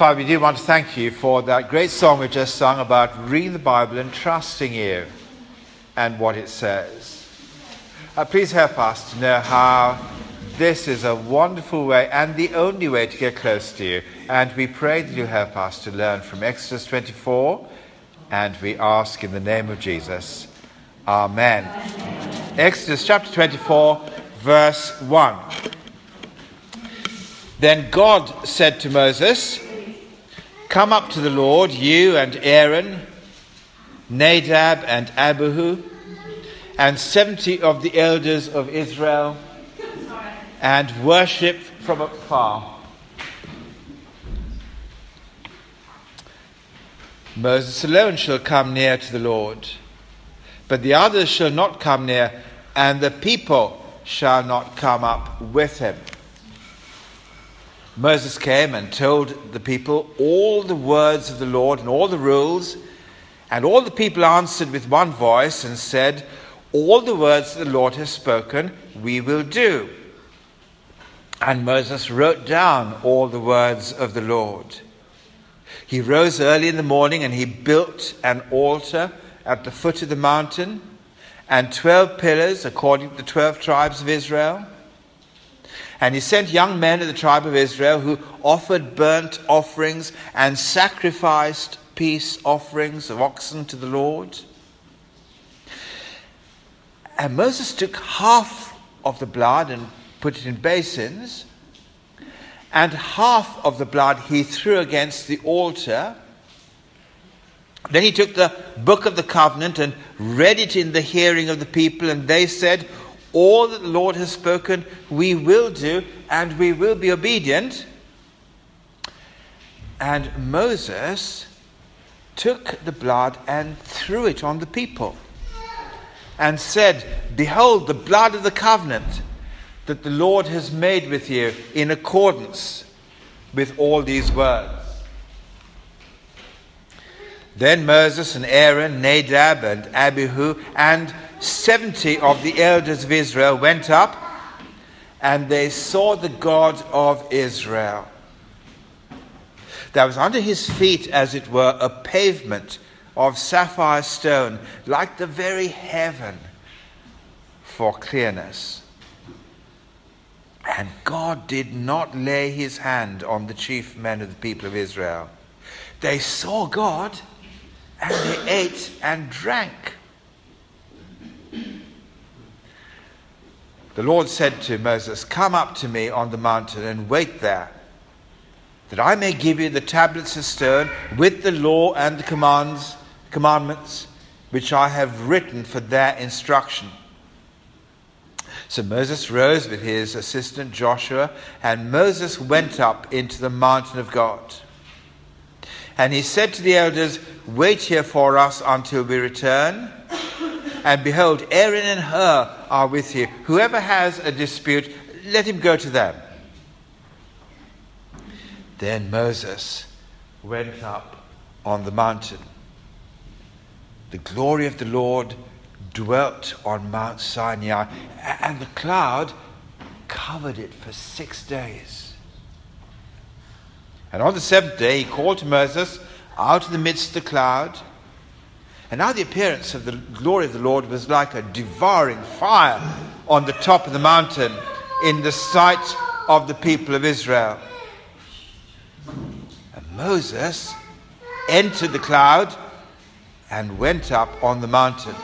Father, we do want to thank you for that great song we just sung about reading the Bible and trusting you and what it says. Uh, please help us to know how this is a wonderful way and the only way to get close to you. And we pray that you help us to learn from Exodus 24. And we ask in the name of Jesus. Amen. Exodus chapter 24, verse 1. Then God said to Moses, Come up to the Lord, you and Aaron, Nadab and Abihu, and seventy of the elders of Israel, and worship from afar. Moses alone shall come near to the Lord, but the others shall not come near, and the people shall not come up with him. Moses came and told the people all the words of the Lord and all the rules. And all the people answered with one voice and said, All the words the Lord has spoken, we will do. And Moses wrote down all the words of the Lord. He rose early in the morning and he built an altar at the foot of the mountain and twelve pillars according to the twelve tribes of Israel. And he sent young men of the tribe of Israel who offered burnt offerings and sacrificed peace offerings of oxen to the Lord. And Moses took half of the blood and put it in basins, and half of the blood he threw against the altar. Then he took the book of the covenant and read it in the hearing of the people, and they said, all that the Lord has spoken, we will do, and we will be obedient. And Moses took the blood and threw it on the people and said, Behold, the blood of the covenant that the Lord has made with you in accordance with all these words. Then Moses and Aaron, Nadab and Abihu, and seventy of the elders of Israel went up and they saw the God of Israel. There was under his feet, as it were, a pavement of sapphire stone, like the very heaven for clearness. And God did not lay his hand on the chief men of the people of Israel. They saw God and they ate and drank. The Lord said to Moses, Come up to me on the mountain and wait there, that I may give you the tablets of stone with the law and the commands, commandments which I have written for their instruction. So Moses rose with his assistant Joshua, and Moses went up into the mountain of God. And he said to the elders, Wait here for us until we return. And behold, Aaron and Hur are with you. Whoever has a dispute, let him go to them. Then Moses went up on the mountain. The glory of the Lord dwelt on Mount Sinai, and the cloud covered it for six days. And on the seventh day, he called to Moses out of the midst of the cloud. And now the appearance of the glory of the Lord was like a devouring fire on the top of the mountain in the sight of the people of Israel. And Moses entered the cloud and went up on the mountain.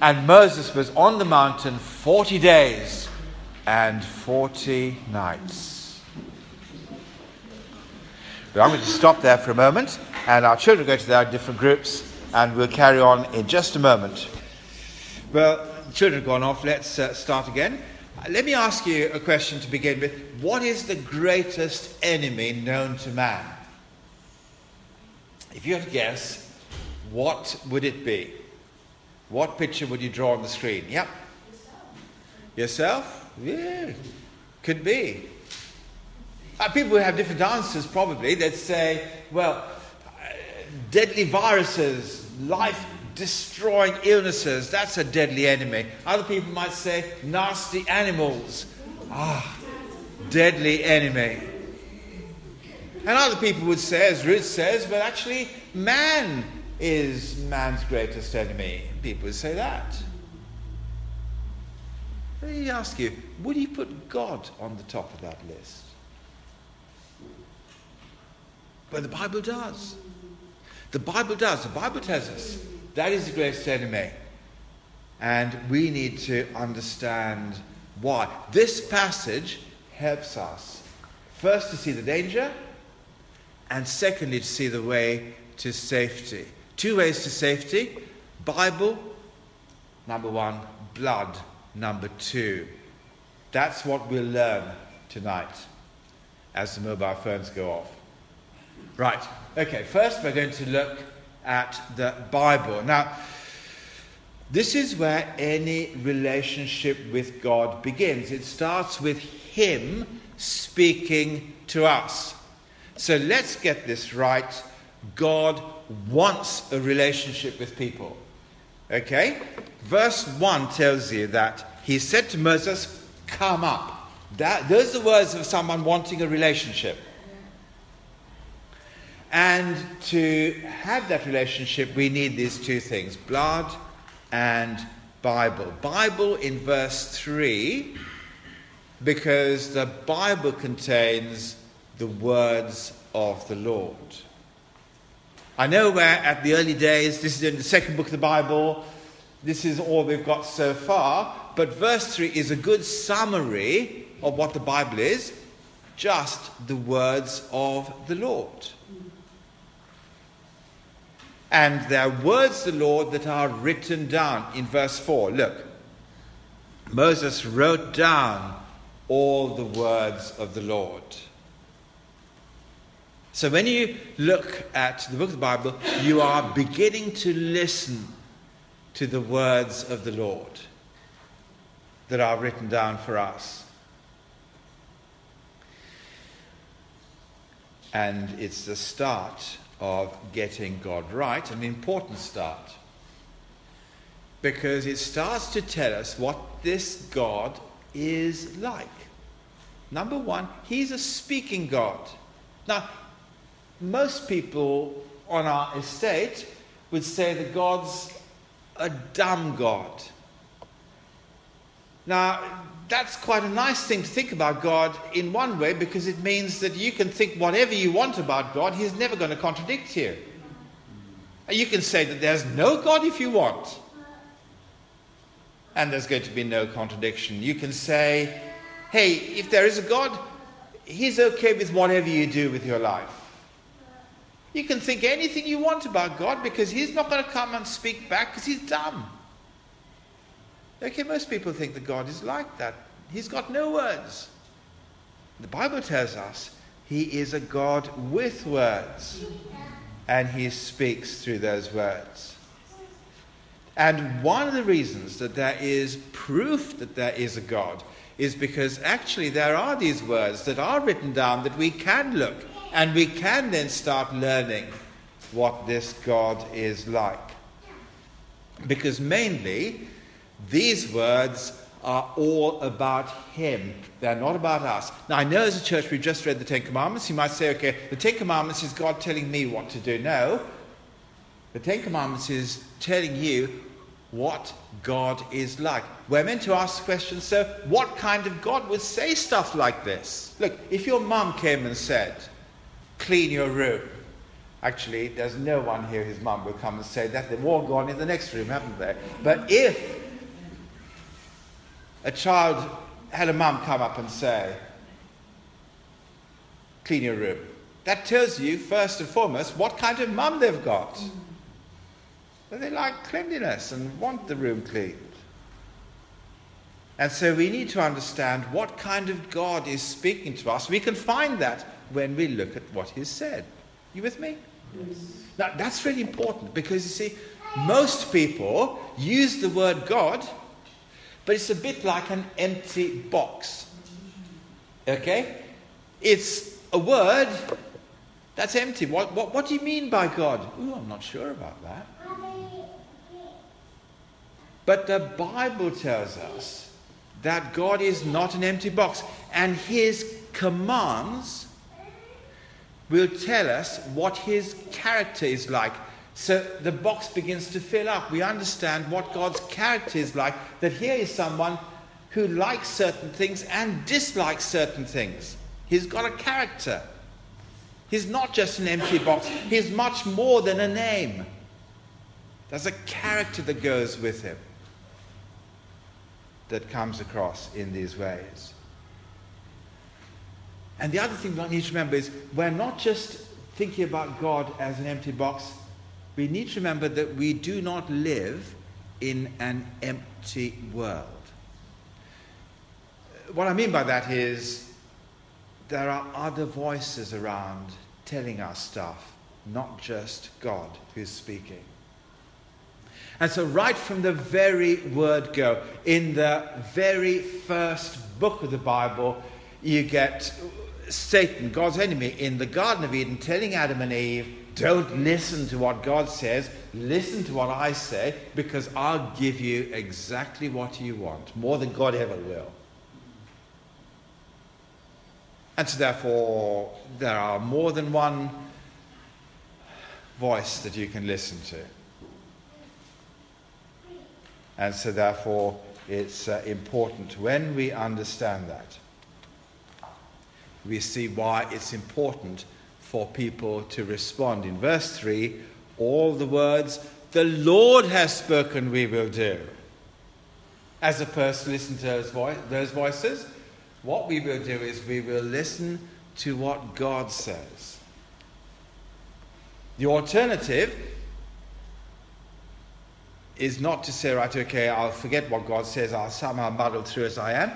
And Moses was on the mountain 40 days and 40 nights. I'm going to stop there for a moment, and our children go to their different groups and we'll carry on in just a moment. Well, children have gone off. Let's uh, start again. Let me ask you a question to begin with. What is the greatest enemy known to man? If you had to guess, what would it be? What picture would you draw on the screen? Yep. Yourself? Yeah, could be. Uh, people have different answers probably. They'd say, well, deadly viruses, life destroying illnesses, that's a deadly enemy. Other people might say nasty animals. Ah, deadly enemy. And other people would say, as Ruth says, but actually, man is man's greatest enemy. People would say that. Let me ask you, would you put God on the top of that list? But the Bible does. The Bible does. The Bible tells us that is the greatest enemy. And we need to understand why. This passage helps us first to see the danger, and secondly to see the way to safety. Two ways to safety Bible, number one, blood, number two. That's what we'll learn tonight as the mobile phones go off. Right, okay, first we're going to look at the Bible. Now, this is where any relationship with God begins. It starts with Him speaking to us. So let's get this right. God wants a relationship with people. Okay? Verse 1 tells you that He said to Moses, Come up. That, those are the words of someone wanting a relationship. And to have that relationship, we need these two things blood and Bible. Bible in verse 3, because the Bible contains the words of the Lord. I know where at the early days, this is in the second book of the Bible, this is all we've got so far, but verse 3 is a good summary of what the Bible is, just the words of the Lord. And their words the Lord that are written down in verse 4. Look, Moses wrote down all the words of the Lord. So when you look at the book of the Bible, you are beginning to listen to the words of the Lord that are written down for us. And it's the start of getting God right, an important start. Because it starts to tell us what this God is like. Number one, He's a speaking God. Now, most people on our estate would say that God's a dumb God. Now, that's quite a nice thing to think about God in one way because it means that you can think whatever you want about God, He's never going to contradict you. You can say that there's no God if you want, and there's going to be no contradiction. You can say, hey, if there is a God, He's okay with whatever you do with your life. You can think anything you want about God because He's not going to come and speak back because He's dumb. Okay, most people think that God is like that. He's got no words. The Bible tells us He is a God with words, and He speaks through those words. And one of the reasons that there is proof that there is a God is because actually there are these words that are written down that we can look and we can then start learning what this God is like. Because mainly, these words are all about Him. They're not about us. Now, I know as a church we've just read the Ten Commandments. You might say, okay, the Ten Commandments is God telling me what to do. No. The Ten Commandments is telling you what God is like. We're meant to ask questions, so, what kind of God would say stuff like this? Look, if your mum came and said, clean your room, actually, there's no one here whose mum will come and say that. They've all gone in the next room, haven't they? But if a child had a mum come up and say, clean your room, that tells you, first and foremost, what kind of mum they've got. That they like cleanliness and want the room cleaned. And so we need to understand what kind of God is speaking to us. We can find that when we look at what He's said. You with me? Yes. Now, that's really important because you see, most people use the word God, but it's a bit like an empty box. Okay? It's a word that's empty. What, what, what do you mean by God? Ooh, I'm not sure about that. But the Bible tells us that God is not an empty box, and His commands will tell us what his character is like. So the box begins to fill up. We understand what God's character is like. That here is someone who likes certain things and dislikes certain things. He's got a character. He's not just an empty box, he's much more than a name. There's a character that goes with him that comes across in these ways. And the other thing we need to remember is we're not just thinking about God as an empty box. We need to remember that we do not live in an empty world. What I mean by that is there are other voices around telling us stuff, not just God who's speaking. And so, right from the very word go, in the very first book of the Bible, you get Satan, God's enemy, in the Garden of Eden telling Adam and Eve, don't listen to what God says, listen to what I say, because I'll give you exactly what you want, more than God ever will. And so, therefore, there are more than one voice that you can listen to. And so, therefore, it's uh, important when we understand that we see why it's important for people to respond. In verse 3, all the words, the Lord has spoken, we will do. As a person listens to those, voice, those voices, what we will do is we will listen to what God says. The alternative is not to say, right, okay, I'll forget what God says, I'll somehow muddle through as I am.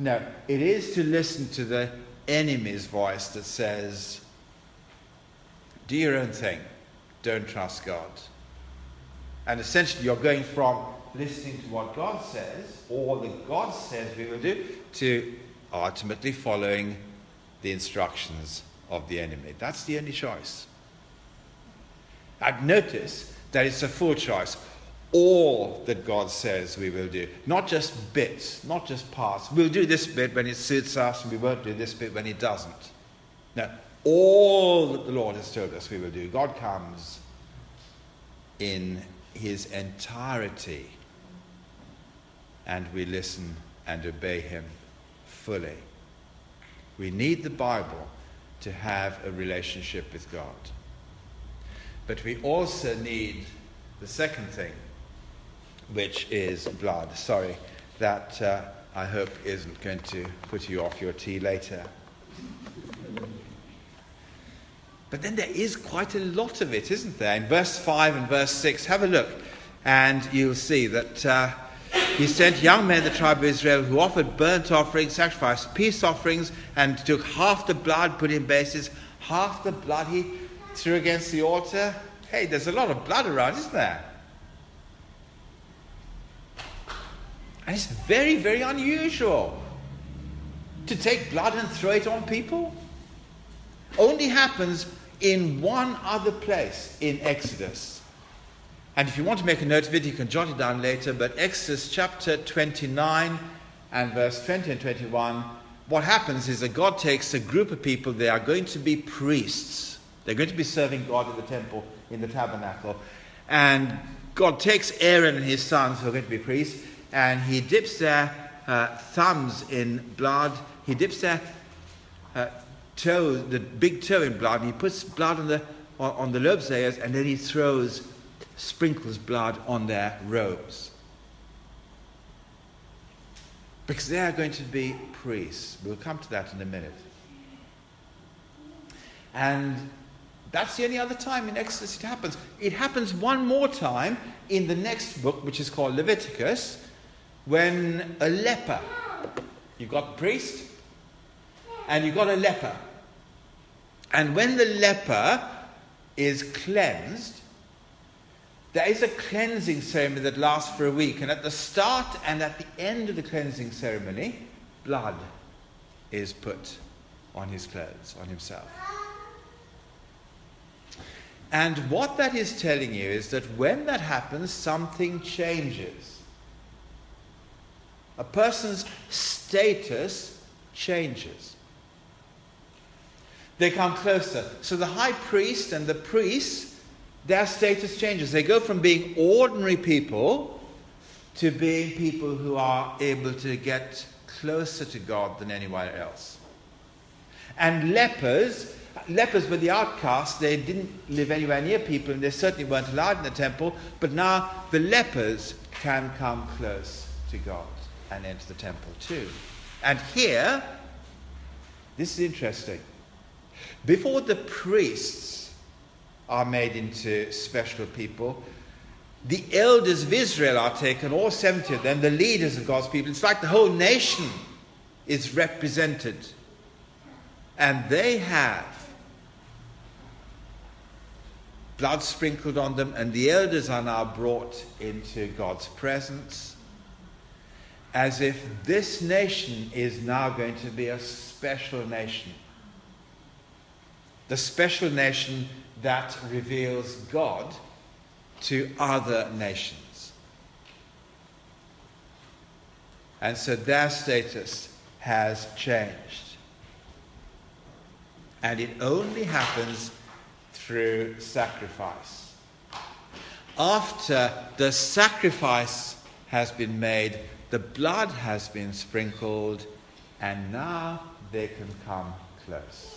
No, it is to listen to the enemy's voice that says, do your own thing, don't trust God. And essentially, you're going from listening to what God says, or that God says we will do, to ultimately following the instructions of the enemy. That's the only choice. I'd notice that it's a full choice all that God says we will do. Not just bits, not just parts. We'll do this bit when it suits us, and we won't do this bit when it doesn't. No, all that the Lord has told us we will do. God comes in his entirety, and we listen and obey him fully. We need the Bible to have a relationship with God. But we also need the second thing which is blood. Sorry, that uh, I hope isn't going to put you off your tea later. But then there is quite a lot of it, isn't there? In verse 5 and verse 6, have a look, and you'll see that uh, he sent young men of the tribe of Israel who offered burnt offerings, sacrificed peace offerings, and took half the blood, put in bases, half the blood he threw against the altar. Hey, there's a lot of blood around, isn't there? And it's very, very unusual to take blood and throw it on people. Only happens in one other place in Exodus. And if you want to make a note of it, you can jot it down later. But Exodus chapter 29 and verse 20 and 21, what happens is that God takes a group of people, they are going to be priests. They're going to be serving God in the temple, in the tabernacle. And God takes Aaron and his sons, who are going to be priests, and he dips their uh, thumbs in blood. He dips their uh, toe, the big toe in blood, and he puts blood on the, on, on the lobes layers, and then he throws, sprinkles blood on their robes. Because they are going to be priests. We'll come to that in a minute. And that's the only other time in Exodus it happens. It happens one more time in the next book, which is called Leviticus, when a leper, you've got priest and you've got a leper. And when the leper is cleansed, there is a cleansing ceremony that lasts for a week. And at the start and at the end of the cleansing ceremony, blood is put on his clothes, on himself. And what that is telling you is that when that happens, something changes a person's status changes. They come closer. So the high priest and the priests, their status changes. They go from being ordinary people to being people who are able to get closer to God than anyone else. And lepers, lepers were the outcasts. They didn't live anywhere near people, and they certainly weren't allowed in the temple. But now the lepers can come close to God and enter the temple too. And here, this is interesting. Before the priests are made into special people, the elders of Israel are taken, all 70 of them, the leaders of God's people. It's like the whole nation is represented. And they have blood sprinkled on them, and the elders are now brought into God's presence as if this nation is now going to be a special nation. The special nation that reveals God to other nations. And so their status has changed. And it only happens through sacrifice. After the sacrifice has been made, the blood has been sprinkled, and now they can come close.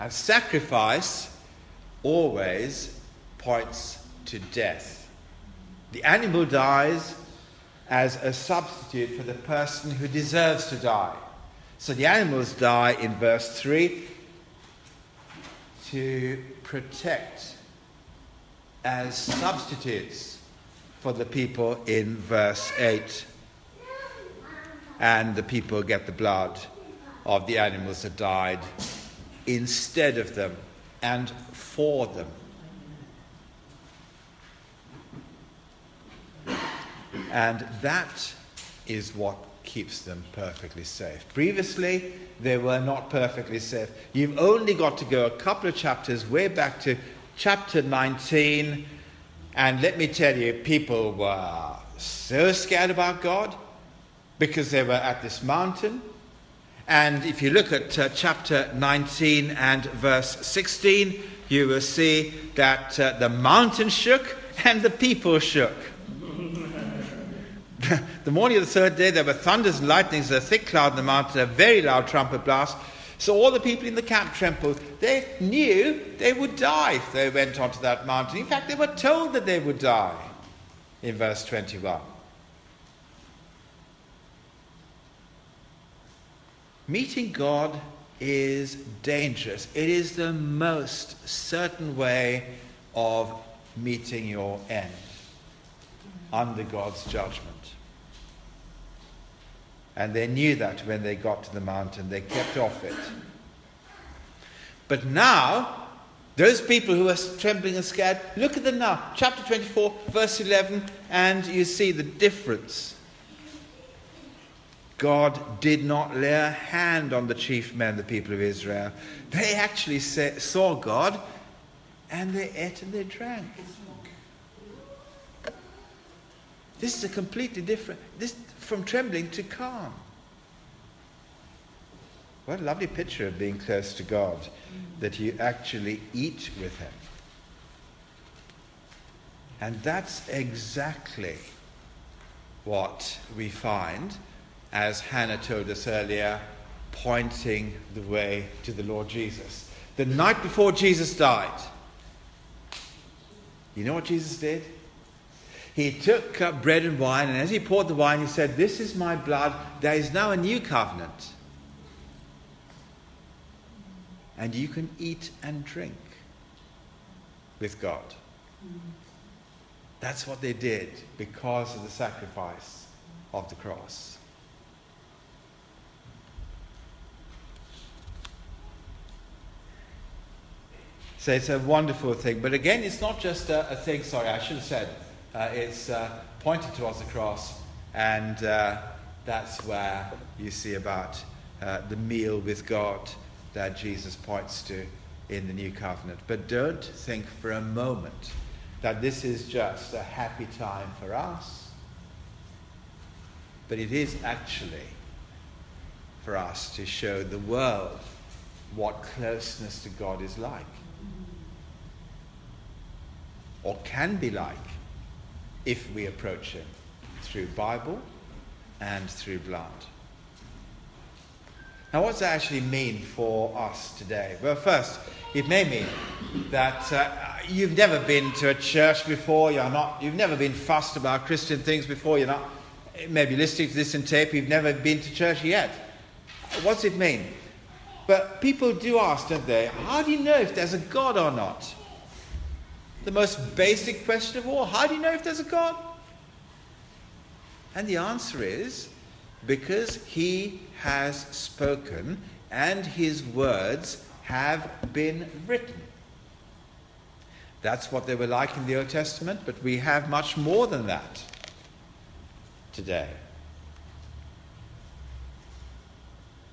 And sacrifice always points to death. The animal dies as a substitute for the person who deserves to die. So the animals die in verse 3 to protect as substitutes for the people in verse 8. And the people get the blood of the animals that died instead of them and for them. And that is what keeps them perfectly safe. Previously, they were not perfectly safe. You've only got to go a couple of chapters way back to chapter 19, and let me tell you, people were so scared about God because they were at this mountain. And if you look at uh, chapter 19 and verse 16, you will see that uh, the mountain shook and the people shook. the morning of the third day, there were thunders and lightnings, a thick cloud in the mountain, a very loud trumpet blast. So all the people in the camp trembled. They knew they would die if they went onto that mountain. In fact, they were told that they would die in verse 21. Meeting God is dangerous. It is the most certain way of meeting your end under God's judgment. And they knew that when they got to the mountain, they kept off it. But now, those people who are trembling and scared, look at them now. Chapter 24, verse 11, and you see the difference. God did not lay a hand on the chief men, the people of Israel. They actually saw God and they ate and they drank. This is a completely different, this from trembling to calm. What a lovely picture of being close to God, that you actually eat with Him. And that's exactly what we find, as Hannah told us earlier, pointing the way to the Lord Jesus. The night before Jesus died, you know what Jesus did? he took up bread and wine, and as he poured the wine, he said, This is my blood. There is now a new covenant. And you can eat and drink with God. That's what they did because of the sacrifice of the cross. So it's a wonderful thing. But again, it's not just a, a thing, sorry, I should have said uh, it's uh, pointed towards the cross, and uh, that's where you see about uh, the meal with God that Jesus points to in the new covenant. But don't think for a moment that this is just a happy time for us, but it is actually for us to show the world what closeness to God is like. Or can be like if we approach Him through Bible and through blood. Now, what does that actually mean for us today? Well, first, it may mean that uh, you've never been to a church before, you're not, you've never been fussed about Christian things before, you're not maybe listening to this in tape, you've never been to church yet. What's it mean? But people do ask, don't they? How do you know if there's a God or not? The most basic question of all how do you know if there's a God? And the answer is because he has spoken and his words have been written. That's what they were like in the Old Testament, but we have much more than that today.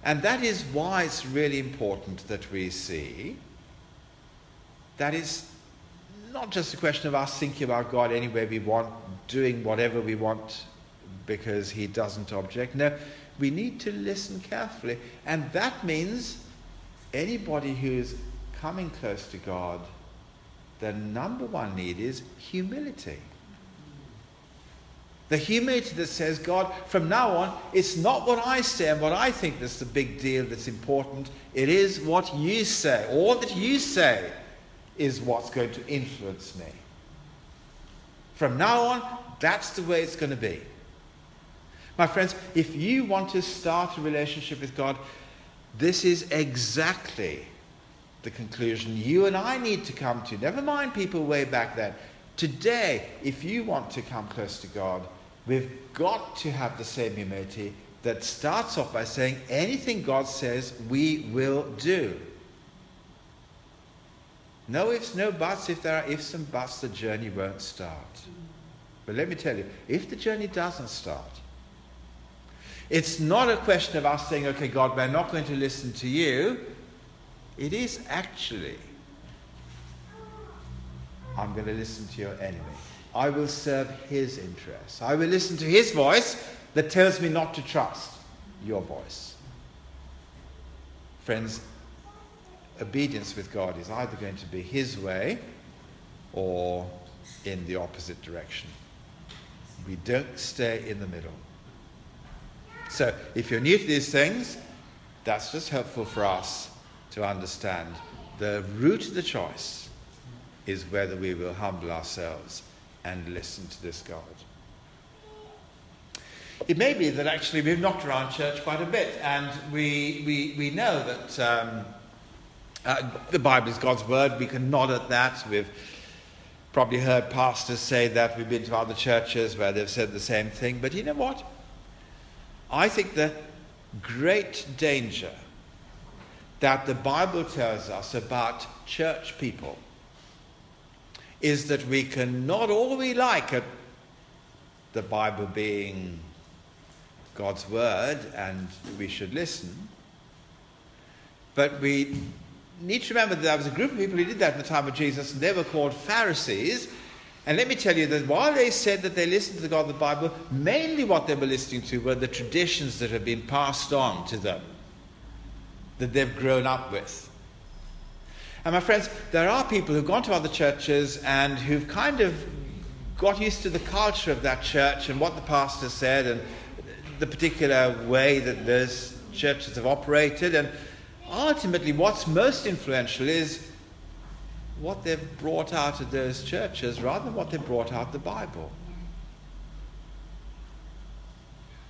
And that is why it's really important that we see that it's not just a question of us thinking about God any way we want, doing whatever we want because he doesn't object. No, we need to listen carefully. And that means anybody who's coming close to God, the number one need is humility. The humility that says, God, from now on, it's not what I say and what I think that's the big deal that's important. It is what you say. All that you say is what's going to influence me. From now on, that's the way it's going to be. My friends, if you want to start a relationship with God, this is exactly the conclusion you and I need to come to. Never mind people way back then. Today, if you want to come close to God, we've got to have the same humility that starts off by saying anything God says, we will do. No ifs, no buts. If there are ifs and buts, the journey won't start. But let me tell you, if the journey doesn't start, it's not a question of us saying, okay, God, we're not going to listen to you. It is actually, I'm going to listen to your enemy. I will serve his interests. I will listen to his voice that tells me not to trust your voice. Friends, obedience with God is either going to be his way or in the opposite direction. We don't stay in the middle. So, if you're new to these things, that's just helpful for us to understand. The root of the choice is whether we will humble ourselves and listen to this God. It may be that actually we've knocked around church quite a bit, and we, we, we know that um, uh, the Bible is God's word. We can nod at that. We've probably heard pastors say that. We've been to other churches where they've said the same thing. But you know what? I think the great danger that the Bible tells us about church people is that we can not all we like at the Bible being God's word and we should listen, but we need to remember that there was a group of people who did that in the time of Jesus, and they were called Pharisees. And let me tell you that while they said that they listened to the God of the Bible, mainly what they were listening to were the traditions that had been passed on to them, that they've grown up with. And my friends, there are people who've gone to other churches and who've kind of got used to the culture of that church and what the pastor said and the particular way that those churches have operated. And ultimately, what's most influential is what they've brought out of those churches rather than what they brought out of the Bible.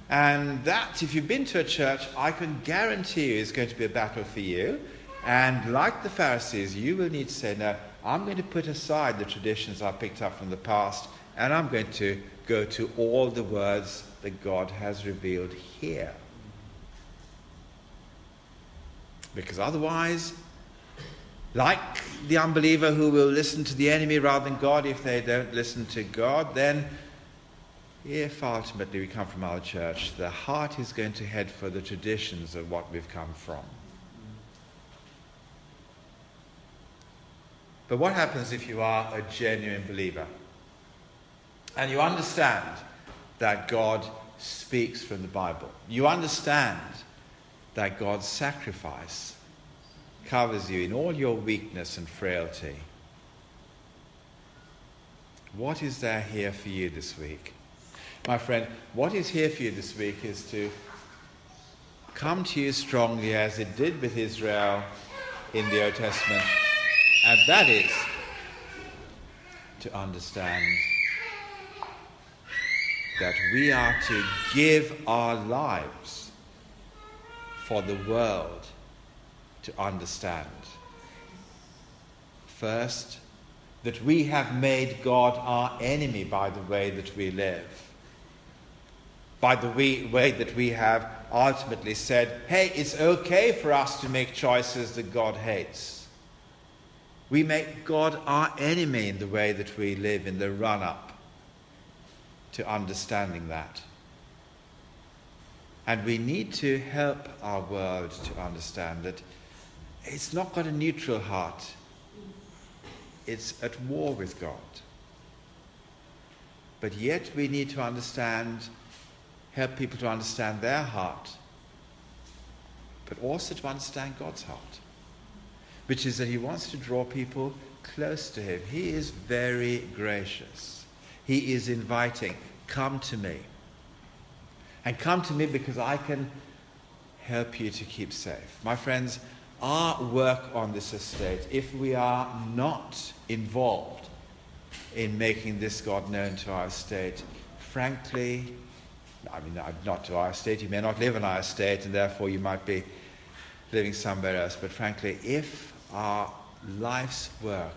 And that, if you've been to a church, I can guarantee you is going to be a battle for you. And like the Pharisees, you will need to say, no, I'm going to put aside the traditions I picked up from the past, and I'm going to go to all the words that God has revealed here. Because otherwise, like the unbeliever who will listen to the enemy rather than God if they don't listen to God, then if ultimately we come from our church, the heart is going to head for the traditions of what we've come from. But what happens if you are a genuine believer and you understand that God speaks from the Bible? You understand that God's sacrifice covers you in all your weakness and frailty. What is there here for you this week? My friend, what is here for you this week is to come to you strongly as it did with Israel in the Old Testament, and that is to understand that we are to give our lives for the world to understand. First, that we have made God our enemy by the way that we live, by the way, that we have ultimately said, hey, it's okay for us to make choices that God hates. We make God our enemy in the way that we live in the run up to understanding that. And we need to help our world to understand that it's not got a neutral heart, it's at war with God. But yet we need to understand, help people to understand their heart, but also to understand God's heart, which is that He wants to draw people close to Him. He is very gracious. He is inviting, come to me. And come to me because I can help you to keep safe. My friends, our work on this estate, if we are not involved in making this God known to our estate, frankly, I mean, not to our estate, you may not live in our estate, and therefore you might be living somewhere else, but frankly, if our life's work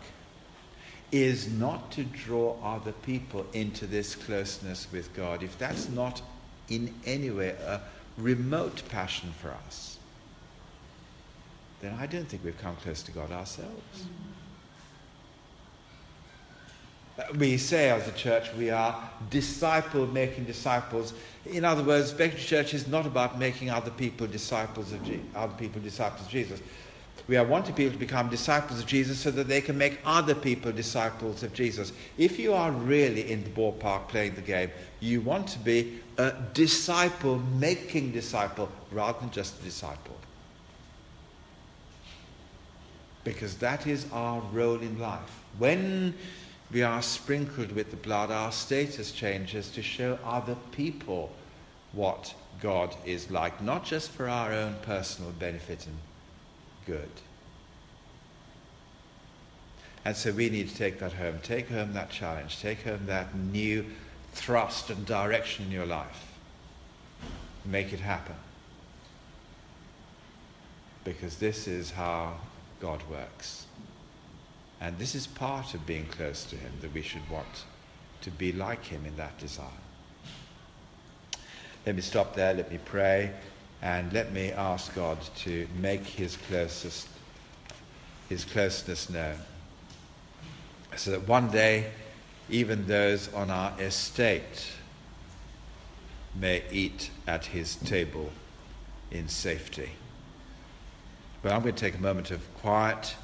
is not to draw other people into this closeness with God, if that's not in any way a remote passion for us, then I don't think we've come close to God ourselves. Mm-hmm. We say as a church we are disciple making disciples. In other words, Victory Church is not about making other people disciples of Je- other people disciples of Jesus. We are wanting people to become disciples of Jesus so that they can make other people disciples of Jesus. If you are really in the ballpark playing the game, you want to be a disciple making disciple rather than just a disciple. Because that is our role in life. When we are sprinkled with the blood, our status changes to show other people what God is like, not just for our own personal benefit and good. And so we need to take that home. Take home that challenge. Take home that new thrust and direction in your life. Make it happen. Because this is how God works. And this is part of being close to Him, that we should want to be like Him in that desire. Let me stop there, let me pray, and let me ask God to make His closest, His closeness known. So that one day, even those on our estate may eat at His table in safety. But I'm going to take a moment of quiet.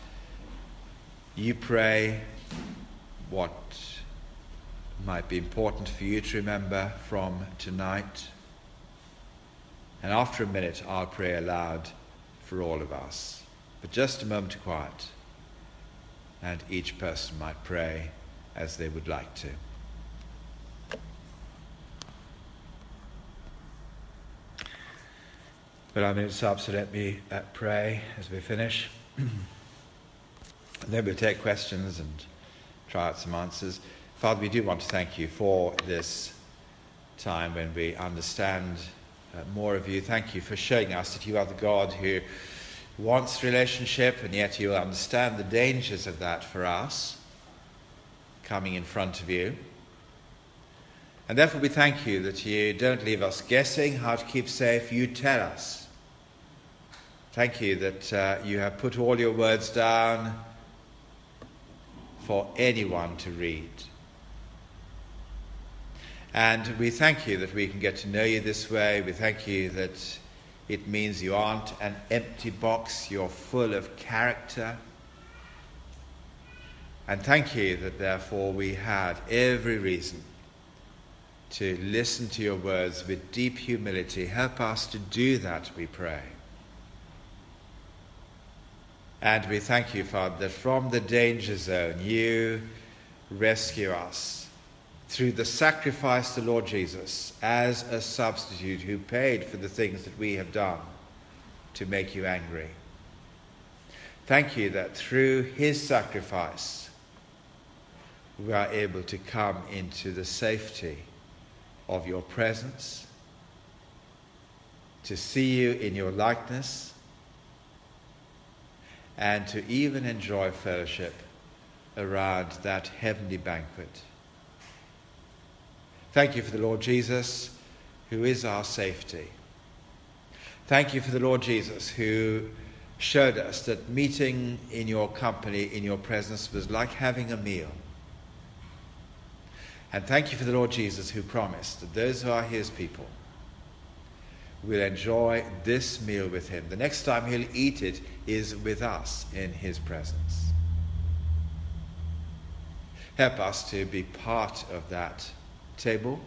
You pray what might be important for you to remember from tonight. And after a minute, I'll pray aloud for all of us. But just a moment of quiet. And each person might pray as they would like to. But I'm minutes up, so let me uh, pray as we finish. and then we'll take questions and try out some answers. Father, we do want to thank you for this time when we understand more of you. Thank you for showing us that you are the God who wants relationship, and yet you understand the dangers of that for us coming in front of you. And therefore, we thank you that you don't leave us guessing how to keep safe. You tell us. Thank you that uh, you have put all your words down for anyone to read. And we thank you that we can get to know you this way. We thank you that it means you aren't an empty box, you're full of character. And thank you that therefore we have every reason to listen to your words with deep humility. Help us to do that, we pray. And we thank you, Father, that from the danger zone you rescue us through the sacrifice of the Lord Jesus as a substitute who paid for the things that we have done to make you angry. Thank you that through his sacrifice we are able to come into the safety of your presence, to see you in your likeness and to even enjoy fellowship around that heavenly banquet. Thank you for the Lord Jesus, who is our safety. Thank you for the Lord Jesus, who showed us that meeting in your company, in your presence, was like having a meal. And thank you for the Lord Jesus, who promised that those who are his people will enjoy this meal with him. The next time he'll eat it is with us in his presence. Help us to be part of that table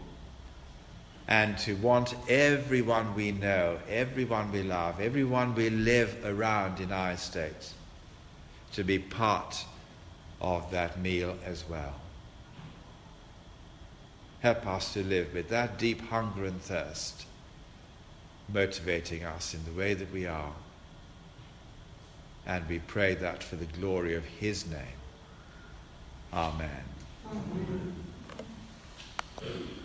and to want everyone we know, everyone we love, everyone we live around in our estates to be part of that meal as well. Help us to live with that deep hunger and thirst motivating us in the way that we are. And we pray that for the glory of His name. Amen. Amen. Thank you.